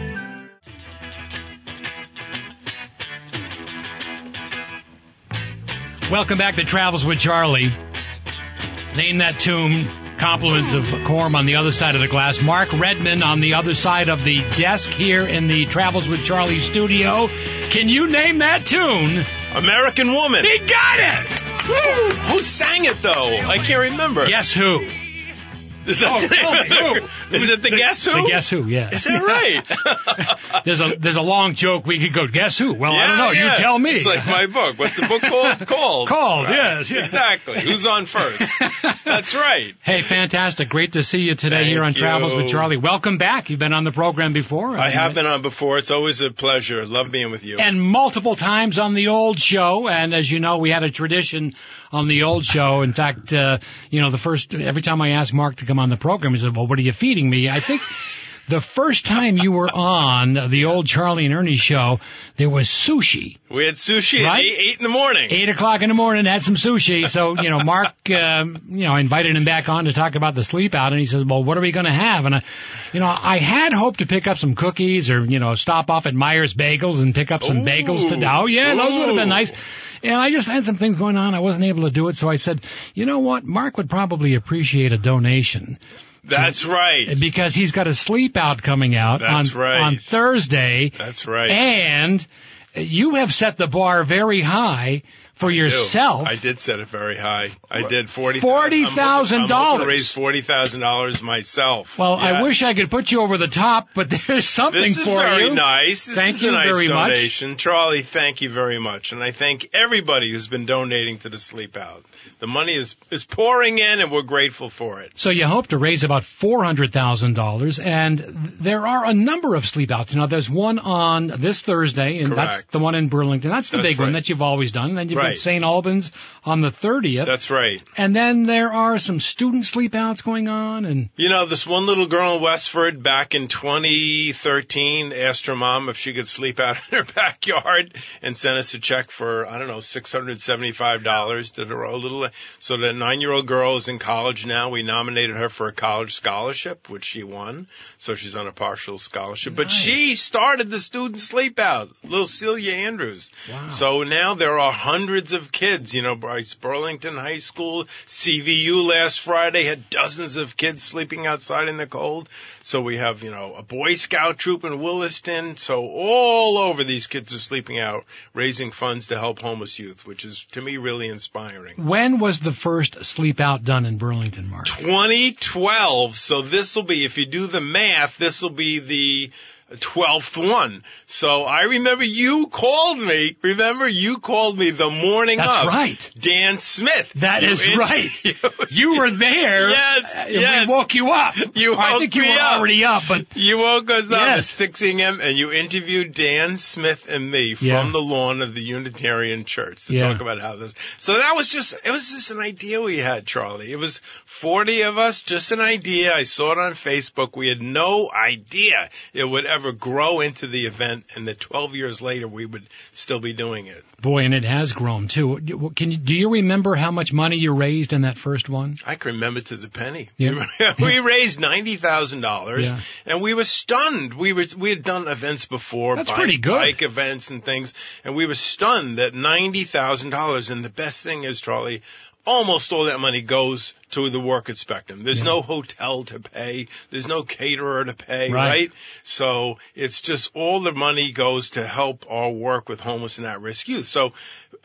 Welcome back to Travels with Charlie. Name that tune. Compliments of Corm on the other side of the glass. Mark Redmond on the other side of the desk here in the Travels with Charlie studio. Can you name that tune? American Woman. He got it! Who sang it though? I can't remember. Guess who? Is that Oh, the tell of the- who? Is it the Guess Who? The Guess Who? Yeah. Is that right? there's a there's a long joke we could go. Guess who? Well, I don't know. Yeah, You tell me. It's like my book. What's the book called? Called. Called, yes, yes. Exactly. Who's on first? That's right. Hey, fantastic! Great to see you today here on Thank Travels with. Charlie. Welcome back. You've been on the program before. I have been on before. It's always a pleasure. Love being with you. and multiple times on the old show. And as you know, we had a tradition on the old show. In fact, uh, you know, the first every time I asked Mark to come on the program, he said, "Well, what are you feeding me?" I think. The first time you were on the old Charlie and Ernie show, there was sushi. we had sushi Right? at eight, eight in the morning. Eight o'clock in the morning, had some sushi. So, you know, Mark, um, you know, I invited him back on to talk about the sleep out, and he says, "Well, what are we going to have?" And I, you know, I had hoped to pick up some cookies or you know, stop off at Myers Bagels and pick up some Ooh. bagels to. Oh yeah, those would have been nice. And I just had some things going on. I wasn't able to do it, so I said, you know what, Mark would probably appreciate a donation That's right. because he's got a sleep out coming out That's on right. on Thursday, That's right. and you have set the bar very high for do. yourself. I did set it very high. I did forty $40,000. I'm hoping to raise forty thousand dollars myself. Well, I wish I could put you over the top, but there's something This is for very you. nice. This Thank is you a nice very much. donation. Charlie, thank you very much. And I thank everybody who's been donating to the Sleep Out. The money is, is pouring in and we're grateful for it. So you hope to raise about four hundred thousand dollars, and there are a number of sleep outs. Now there's one on this Thursday, and that's the one in Burlington. That's the That's big one that you've always done. Then you've got Right. St. Albans on the thirtieth, That's right. and then there are some student sleepouts going on, and You know, this one little girl in Westford back in 2013 asked her mom if she could sleep out in her backyard and sent us a check for, I don't know, $675 to her little, so that nine year old girl is in college now. We nominated her for a college scholarship, which she won. So she's on a partial scholarship, but she started the student sleepout, little Celia Andrews. Wow. So now there are hundreds of kids, you know, Bryce Burlington High School, CVU last Friday had dozens of kids sleeping outside in the cold. So we have, you know, a Boy Scout troop in Williston. So all over these kids are sleeping out, raising funds to help homeless youth, which is to me really inspiring. when was the first sleep out done in Burlington, Mark? 2012. So this will be, if you do the math, this will be the 12th one. So I remember you called me. Remember you called me the morning That's of. right. Dan Smith. That You is int- right. you- You were there. Yes, Uh, yes. We woke you up. You I woke think you me were up. already up, but You woke us up at 6 a.m. and you interviewed Dan Smith and me from Yeah. the lawn of the Unitarian Church to Yeah. talk about how this. So that was just, it was just an idea we had, Charlie. It was 40 of us, just an idea. I saw it on Facebook. We had no idea it would ever grow into the event and that 12 years later we would still be doing it. boy, and it has grown too. Can you do you remember how much money you raised in that first one? I can remember to the penny. Yeah. we raised ninety thousand dollars, and we were stunned. We were we had done events before, That's bike, pretty good. bike events and things, and we were stunned that ninety thousand dollars. And the best thing is, Charlie, almost all that money goes to the work at Spectrum. There's no hotel to pay. There's no caterer to pay, Right. right? So it's just all the money goes to help our work with homeless and at-risk youth. So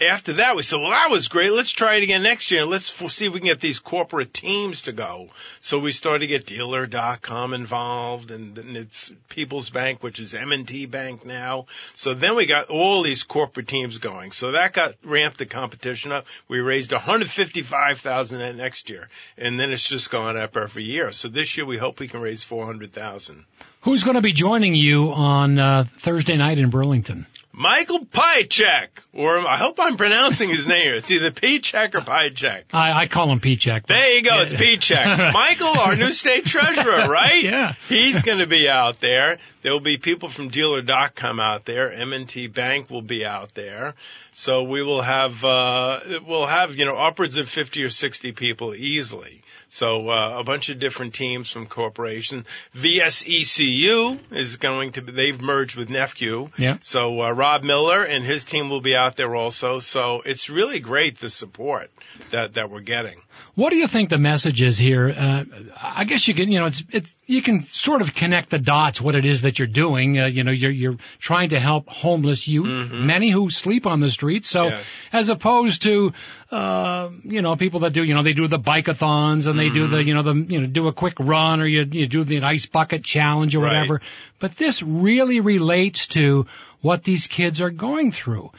after that, we said, well, that was great. Let's try it again next year. Let's see if we can get these corporate teams to go. So we started to get dealer.com involved and then it's People's Bank, which is M&T Bank now. So then we got all these corporate teams going. So that got ramped the competition up. We raised 155,000 that next year. And then it's just gone up every year. So this year we hope we can raise 400,000. Who's going to be joining you on uh, Thursday night in Burlington? Michael Pieciak, or I hope I'm pronouncing his name. It's either Pieciak or Pieciak. I, I call him P-Check. There you go. It's Pieciak. Michael, our new state treasurer, right? Yeah. He's going to be out there. There will be people from Dealer.com out there. M&T Bank will be out there. So we will have, uh, we'll have, you know, upwards of 50 or 60 people easily. So uh, a bunch of different teams from corporations. VSECU is going to be, they've merged with NEFCU. Yeah. So uh, Rob Miller and his team will be out there also. So it's really great the support that, that we're getting. What do you think the message is here? Uh, I guess you can, you know, it's, it's, you can sort of connect the dots what it is that you're doing. Uh, you know, you're, you're trying to help homeless youth, many who sleep on the streets. So Yes. as opposed to, uh, you know, people that do, you know, they do the bike-a-thons and they do the, you know, the, you know, do a quick run or you, you do the ice bucket challenge or Right. whatever. But this really relates to what these kids are going through.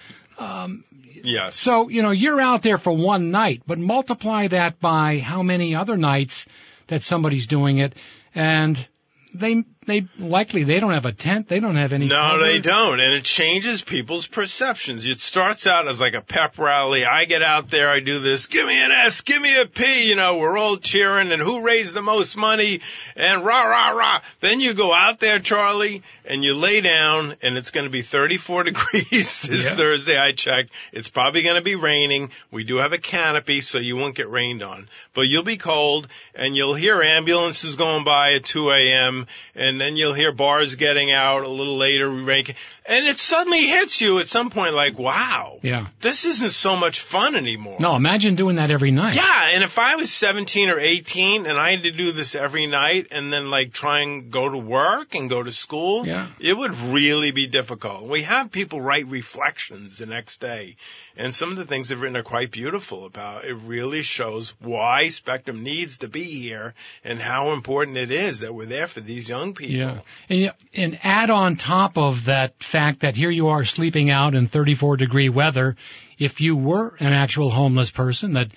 Yes. So, you know, you're out there for one night, but multiply that by how many other nights that somebody's doing it and they they likely they don't have a tent, they don't have any No, they don't. And it changes people's perceptions. It starts out as like a pep rally. I get out there, I do this, give me an S, give me a P, you know, we're all cheering and who raised the most money and rah, rah, rah. Then you go out there, Charlie, and you lay down and it's going to be 34 degrees this Yeah. Thursday. I checked. It's probably going to be raining. We do have a canopy so you won't get rained on, but you'll be cold and you'll hear ambulances going by at 2 a.m. and then you'll hear bars getting out a little later, We rank- and it suddenly hits you at some point like, wow, Yeah. this isn't so much fun anymore. No, imagine doing that every night. Yeah, and if I was 17 or 18 and I had to do this every night and then like try and go to work and go to school, Yeah. it would really be difficult. We have people write reflections the next day, and some of the things they've written are quite beautiful about. It really shows why Spectrum needs to be here and how important it is that we're there for these young people. Yeah. And, and add on top of that fact that here you are sleeping out in 34 degree weather. If you were an actual homeless person that,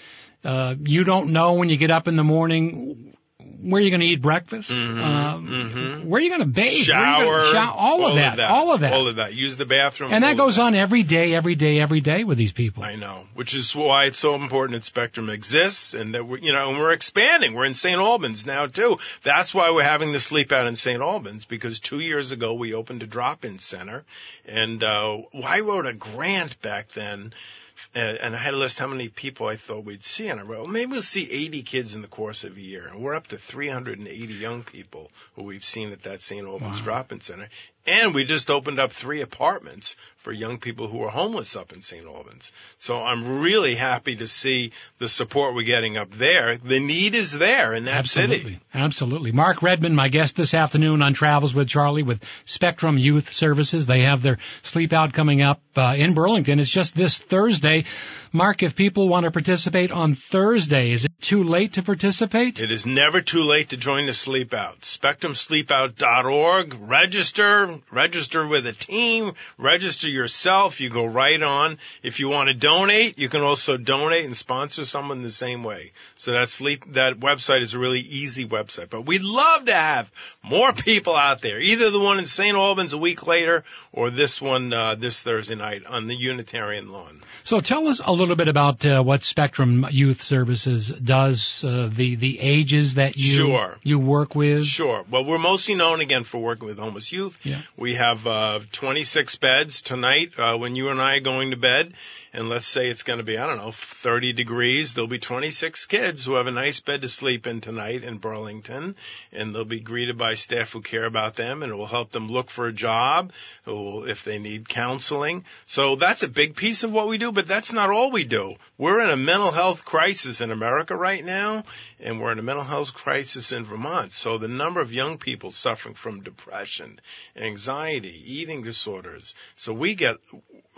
uh, you don't know when you get up in the morning where are you're going to eat breakfast, um, where you're going to bathe, Mm-hmm. Shower, gonna shower, all, of that, all of that. all of that. Use the bathroom. and that of goes on every day, every day, every day with these people. I know, which is why it's so important that Spectrum exists and that we're, you know, and we're expanding. We're in St. Albans now too. That's why we're having the sleep out in St. Albans because two years ago we opened a drop-in center and, uh, I wrote a grant back then. Uh, And I had to list how many people I thought we'd see, and I wrote, well, maybe we'll see 80 kids in the course of a year. And we're up to 380 young people who we've seen at that St. Albans drop-in center. And we just opened up three apartments for young people who are homeless up in St. Albans. So I'm really happy to see the support we're getting up there. The need is there in that Absolutely. city. Absolutely. Mark Redmond, my guest this afternoon on Travels with Charlie with Spectrum Youth Services. They have their sleep out coming up uh, in Burlington. It's just this Thursday. Mark, if people want to participate on Thursday, is it too late to participate? It is never too late to join the sleep out. SpectrumSleepout.org. Register. Register with a team. Register yourself. You go right on. If you want to donate, you can also donate and sponsor someone the same way. So that sleep, that website is a really easy website. But we'd love to have more people out there. Either the one in St. Albans a week later or this one, uh, this Thursday night on the Unitarian lawn. So tell us a little bit about uh, what Spectrum Youth Services does, uh, the the ages that you Sure. you work with. Sure. Well, we're mostly known again for working with homeless youth. Yeah. We have uh, 26 beds tonight uh, when you and I are going to bed. And let's say it's going to be, I don't know, 30 degrees. There'll be 26 kids who have a nice bed to sleep in tonight in Burlington. And they'll be greeted by staff who care about them and it will help them look for a job if they need counseling. So that's a big piece of what we do, but that's not all we do. We're in a mental health crisis in America right now, and we're in a mental health crisis in Vermont. So the number of young people suffering from depression, anxiety, eating disorders. So we get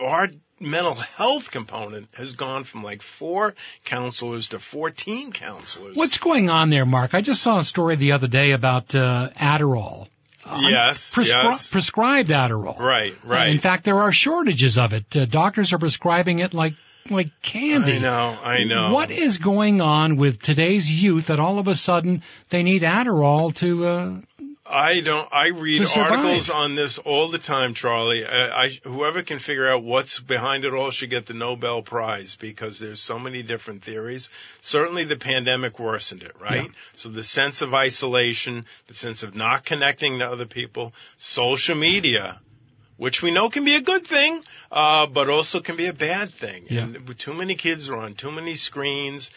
our mental health component has gone from like four counselors to 14 counselors. What's going on there, Mark? I just saw a story the other day about uh, Adderall. yes, Prescri- yes. Prescribed Adderall. right, Uh, right. In fact, there are shortages of it. Uh, doctors are prescribing it like like candy. I know, I know. What is going on with today's youth that all of a sudden they need Adderall to? Uh, I don't. I read articles on this all the time, Charlie. I, I, whoever can figure out what's behind it all should get the Nobel Prize because there's so many different theories. Certainly, the pandemic worsened it, right? Yeah. So the sense of isolation, the sense of not connecting to other people, social media. Which we know can be a good thing, uh, but also can be a bad thing. Yeah. And too many kids are on too many screens.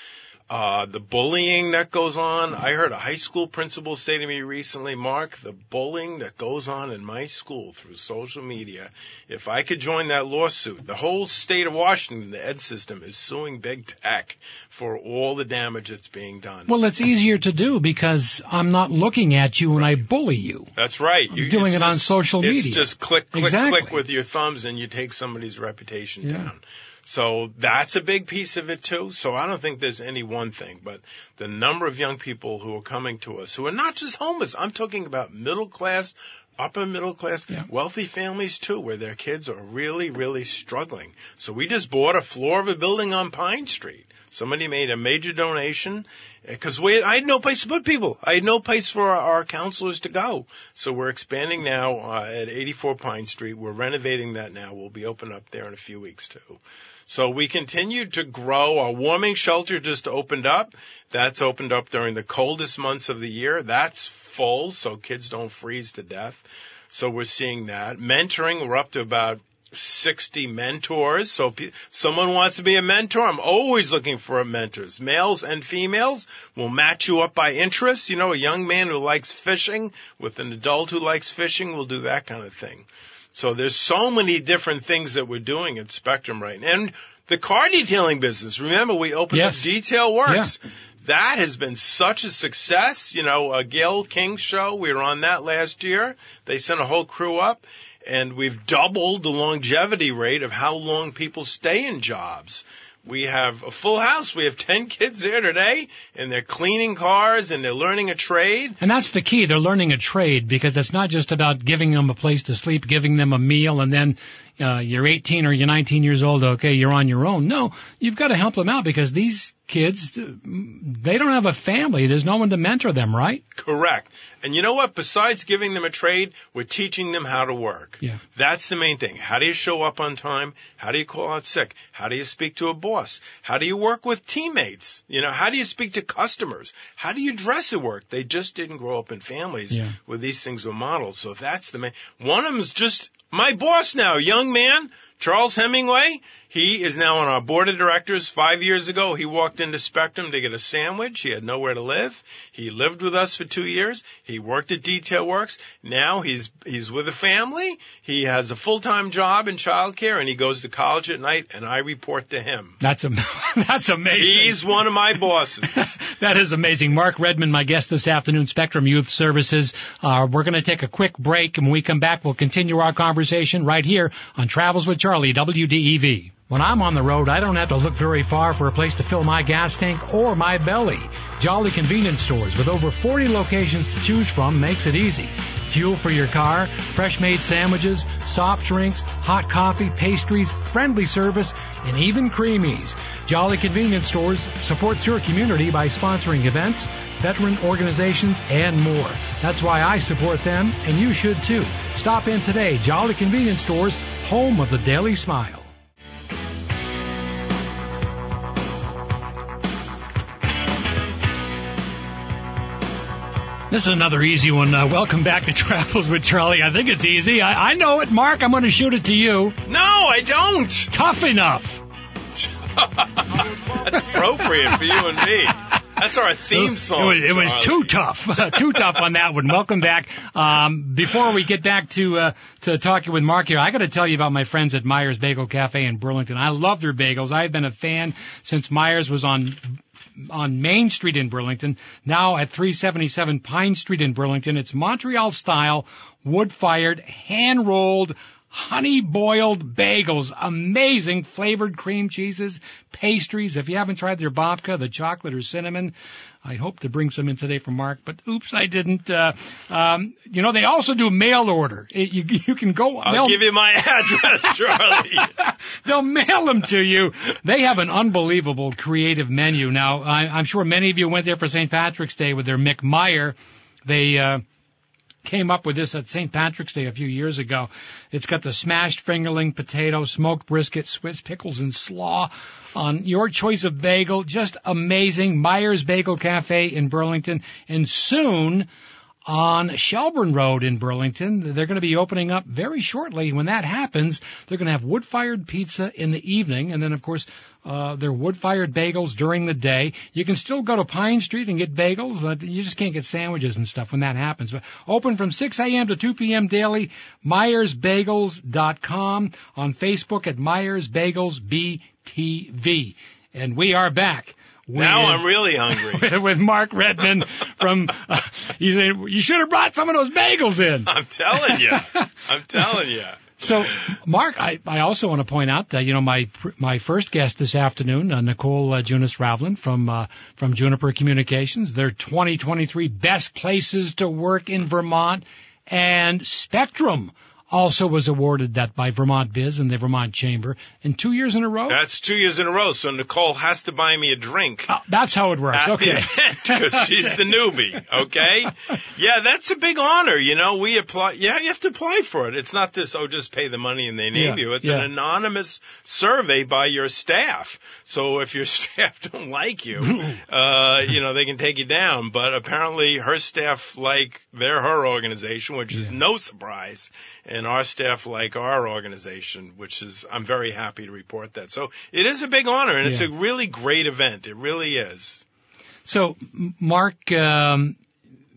Uh, the bullying that goes on. I heard a high school principal say to me recently, Mark, the bullying that goes on in my school through social media, if I could join that lawsuit, the whole state of Washington, the ed system is suing big tech for all the damage that's being done. Well, it's easier to do because I'm not looking at you when I bully you. That's right. You're doing it on social media. It's just click, click, Exactly. click with your thumbs and you take somebody's reputation Yeah. down. So that's a big piece of it too. So I don't think there's any one thing, but the number of young people who are coming to us who are not just homeless. I'm talking about middle class, upper middle class, Yeah. wealthy families too, where their kids are really, really struggling. So we just bought a floor of a building on Pine Street. Somebody made a major donation because we I had no place to put people. I had no place for our, our counselors to go. So we're expanding now uh, at 84 Pine Street. We're renovating that now. We'll be open up there in a few weeks too. So we continue to grow. Our warming shelter just opened up. That's opened up during the coldest months of the year. That's full, so kids don't freeze to death. So we're seeing that. Mentoring, we're up to about 60 mentors. So if someone wants to be a mentor, I'm always looking for mentors. Males and females will match you up by interest. You know, a young man who likes fishing with an adult who likes fishing will do that kind of thing. So there's so many different things that we're doing at Spectrum right now. And the car detailing business. Remember, we opened Yes. up Detail Works. That has been such a success. You know, a Gayle King show, we were on that last year. They sent a whole crew up and we've doubled the longevity rate of how long people stay in jobs. We have a full house. We have 10 kids there today and they're cleaning cars and they're learning a trade. And that's the key. They're learning a trade because it's not just about giving them a place to sleep, giving them a meal, and then uh, you're 18 or you're 19 years old. Okay, you're on your own. No, you've got to help them out because these kids, they don't have a family. There's no one to mentor them, right? Correct. And you know what? Besides giving them a trade, we're teaching them how to work. Yeah. That's the main thing. How do you show up on time? How do you call out sick? How do you speak to a boss? How do you work with teammates? You know, how do you speak to customers? How do you dress at work? They just didn't grow up in families Yeah. where these things were modeled. So that's the main. One of them is just my boss now, young man, Charles Hemingway. He is now on our board of directors. Five years ago, he walked into Spectrum to get a sandwich. He had nowhere to live. He lived with us for two years. He worked at Detail Works. Now he's he's with a family. He has a full time job in childcare, and he goes to college at night. And I report to him. That's am- that's amazing. He's one of my bosses. That is amazing. Mark Redmond, my guest this afternoon, Spectrum Youth Services. Uh, we're going to take a quick break, and when we come back, we'll continue our conversation right here on Travels with Charlie, WDEV. When I'm on the road, I don't have to look very far for a place to fill my gas tank or my belly. Jolly Convenience Stores with over 40 locations to choose from makes it easy. Fuel for your car, fresh made sandwiches, soft drinks, hot coffee, pastries, friendly service, and even creamies. Jolly Convenience Stores supports your community by sponsoring events, veteran organizations, and more. That's why I support them, and you should too. Stop in today. Jolly Convenience Stores, home of the Daily Smile. This is another easy one. Uh, welcome back to Travels with Charlie. I think it's easy. I, I know it, Mark. I'm going to shoot it to you. no, I don't. Tough enough. That's appropriate for you and me. That's our theme song. It was, it was too tough, too tough on that one. Welcome back. Um, before we get back to uh, to talking with Mark here, I got to tell you about my friends at Myers Bagel Cafe in Burlington. I love their bagels. I've been a fan since Myers was on on Main Street in Burlington. Now at 377 Pine Street in Burlington. It's Montreal style, wood fired, hand rolled. Honey boiled bagels, amazing flavored cream cheeses, pastries. If you haven't tried their babka, the chocolate or cinnamon, I hope to bring some in today for Mark, but oops, I didn't. Uh, um, you know, they also do mail order. It, you, you can go. I'll give you my address, Charlie. They'll mail them to you. They have an unbelievable creative menu. Now, I, I'm sure many of you went there for St. Patrick's Day with their McMeyer. They uh, came up with this at St. Patrick's Day a few years ago. It's got the smashed fingerling potato, smoked brisket, Swiss pickles, and slaw on your choice of bagel. Just amazing. Myers Bagel Cafe in Burlington. And soon, on Shelburne Road in Burlington. They're going to be opening up very shortly. When that happens, they're going to have wood-fired pizza in the evening, and then of course uh, their wood-fired bagels during the day. You can still go to Pine Street and get bagels. Uh, you just can't get sandwiches and stuff when that happens. But open from 6 a.m. to 2 p.m. daily. MyersBagels.com on Facebook at Myers Bagels BTV. And we are back. With, now I'm really hungry. with Mark Redmond from, uh, he said, you should have brought some of those bagels in. I'm telling you. I'm telling you. So, Mark, I, I also want to point out that you know my my first guest this afternoon, uh, Nicole uh, Junas Ravlin from uh, from Junapr Communications. Their 2023 best places to work in Vermont, and Spectrum also was awarded that by Vermont Biz and the Vermont Chamber in two years in a row. That's two years in a row. So Nicole has to buy me a drink. Oh, that's how it works. At okay. Because she's the newbie. Okay. Yeah, that's a big honor. You know, we apply. Yeah, you have to apply for it. It's not this. Oh, just pay the money and they name Yeah, you. It's yeah. an anonymous survey by your staff. So if your staff don't like you, uh, you know, they can take you down. But apparently, her staff like their her organization, which is no surprise and our staff like our organization, which is I'm very happy to report that. So it is a big honor, and it's a really great event. It really is. So, Mark, um,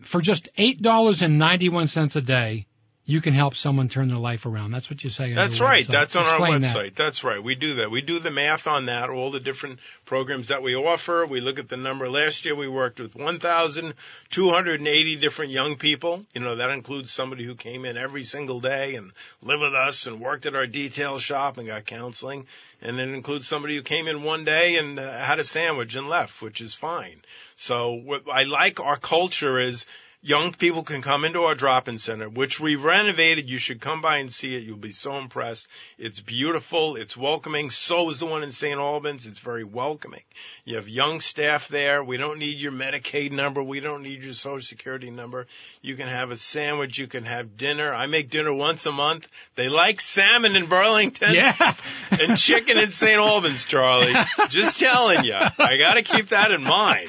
for just eight dollars and ninety one cents a day, you can help someone turn their life around. That's what you say. That's right. website. That's on our Explain that. website. That's right. We do that. We do the math on that, all the different programs that we offer. We look at the number. Last year we worked with 1,280 different young people. You know, that includes somebody who came in every single day and lived with us and worked at our detail shop and got counseling. And it includes somebody who came in one day and uh, had a sandwich and left, which is fine. So what I like our culture is young people can come into our drop-in center, which we've renovated. You should come by and see it. You'll be so impressed. It's beautiful. It's welcoming. So is the one in St. Albans. It's very welcoming. You have young staff there. We don't need your Medicaid number. We don't need your social security number. You can have a sandwich. You can have dinner. I make dinner once a month. They like salmon in Burlington Yeah. and chicken in St. Albans, Charlie. Just telling you. I got to keep that in mind.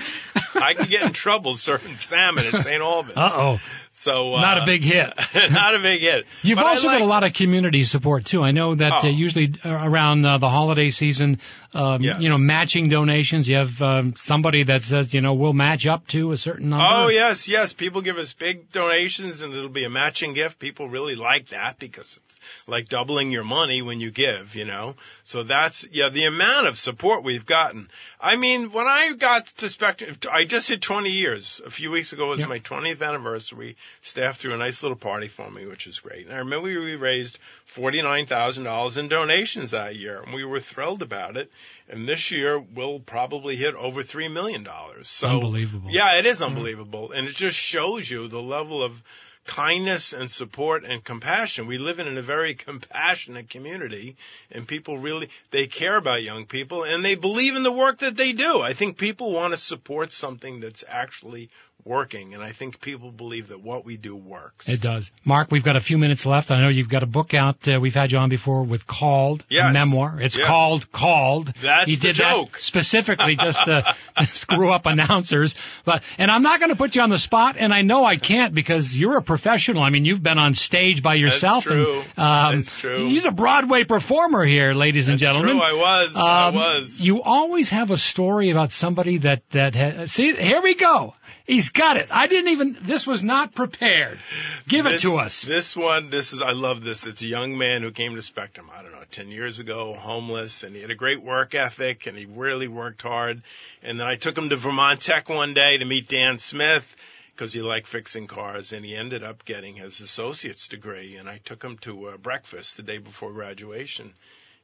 I can get in trouble serving salmon at St. Albans. Uh oh. So uh, Not a big hit. not a big hit. You've But also like- got a lot of community support too. I know that Oh. uh, usually uh, around uh, the holiday season, um, Yes. you know, matching donations. You have um, somebody that says, you know, we'll match up to a certain number. Oh yes, yes. People give us big donations, and it'll be a matching gift. People really like that because it's like doubling your money when you give. You know, so that's yeah. The amount of support we've gotten. I mean, when I got to Spectrum, I just hit 20 years. A few weeks ago was Yeah. my 20th anniversary. Staff threw a nice little party for me, which is great. And I remember we raised $49,000 in donations that year, and we were thrilled about it. And this year we'll probably hit over $3 million. So Unbelievable. yeah, it is unbelievable. And it just shows you the level of kindness and support and compassion. We live in a very compassionate community and people really, they care about young people and they believe in the work that they do. I think people want to support something that's actually working. And I think people believe that what we do works. It does. Mark, we've got a few minutes left. I know you've got a book out. Uh, we've had you on before with Called, a memoir. It's Yes. called Called. That's he the did joke. that specifically just to screw up announcers. But and I'm not going to put you on the spot, and I know I can't because you're a professional. I mean, you've been on stage by yourself. That's true. And, um, That's true. He's a Broadway performer here, ladies and That's gentlemen. true. I was. I Um, was. You always have a story about somebody that that ha- see. Here we go. He's got it. I didn't even. This was not prepared. Give this, it to us. This one, this is, I love this. It's a young man who came to Spectrum, I don't know, 10 years ago, homeless, and he had a great work ethic, and he really worked hard. And then I took him to Vermont Tech one day to meet Dan Smith, because he liked fixing cars, and he ended up getting his associate's degree. And I took him to uh, breakfast the day before graduation,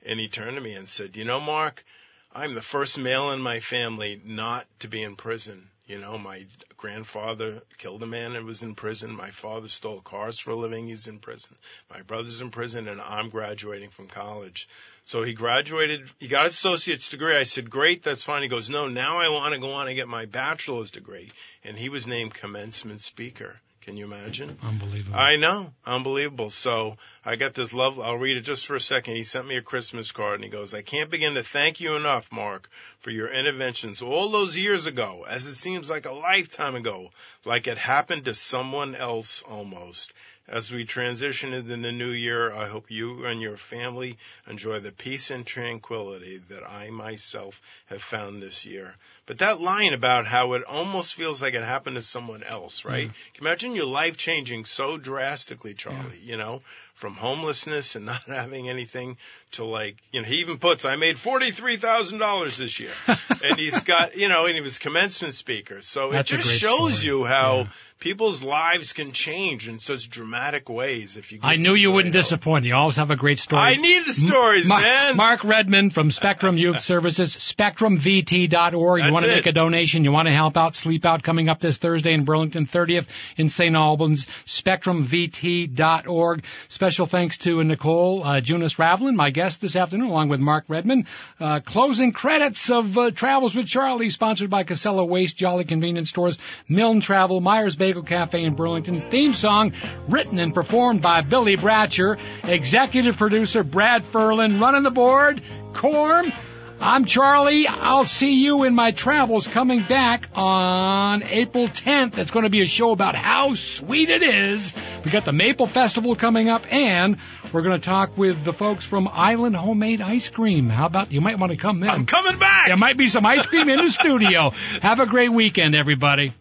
and he turned to me and said, you know, Mark, I'm the first male in my family not to be in prison. You know, my grandfather killed a man and was in prison. My father stole cars for a living. He's in prison. My brother's in prison and I'm graduating from college. So he graduated, he got his associate's degree. I said, great, that's fine. He goes, no, now I want to go on and get my bachelor's degree. And he was named commencement speaker. Can you imagine? Unbelievable. I know, unbelievable. So I got this love. I'll read it just for a second. He sent me a Christmas card, and he goes, "I can't begin to thank you enough, Mark, for your interventions all those years ago, as it seems like a lifetime ago, like it happened to someone else almost." As we transition into the new year, I hope you and your family enjoy the peace and tranquility that I myself have found this year. But that line about how it almost feels like it happened to someone else, right? Mm-hmm. Can you imagine your life changing so drastically, Charlie, you know, from homelessness and not having anything to like, you know, he even puts, I made $43,000 this year. and he's got, you know, and he was commencement speaker. So That's it just shows story. you how Yeah. People's lives can change in such dramatic ways if you I knew you wouldn't help. disappoint. You always have a great story. I need the stories, Mar- man. Mark Redmond from Spectrum Youth Services, spectrumvt.org. You want to make a donation, you want to help out, sleep out coming up this Thursday in Burlington 30th in St. Albans, spectrumvt.org. Special thanks to Nicole uh, Junas Ravlin, my guest this afternoon, along with Mark Redmond. Uh, closing credits of uh, Travels with Charlie, sponsored by Casella Waste, Jolly Convenience Stores, Milne Travel, Myers Bagel Cafe in Burlington. Theme song written and performed by Billy Bratcher. Executive producer Brad Furlan. Running the board, Corm. I'm Charlie. I'll see you in my travels coming back on April 10th. It's going to be a show about how sweet it is. We got the Maple Festival coming up and we're going to talk with the folks from Island Homemade Ice Cream. How about you might want to come in? I'm coming back. There might be some ice cream in the studio. Have a great weekend, everybody.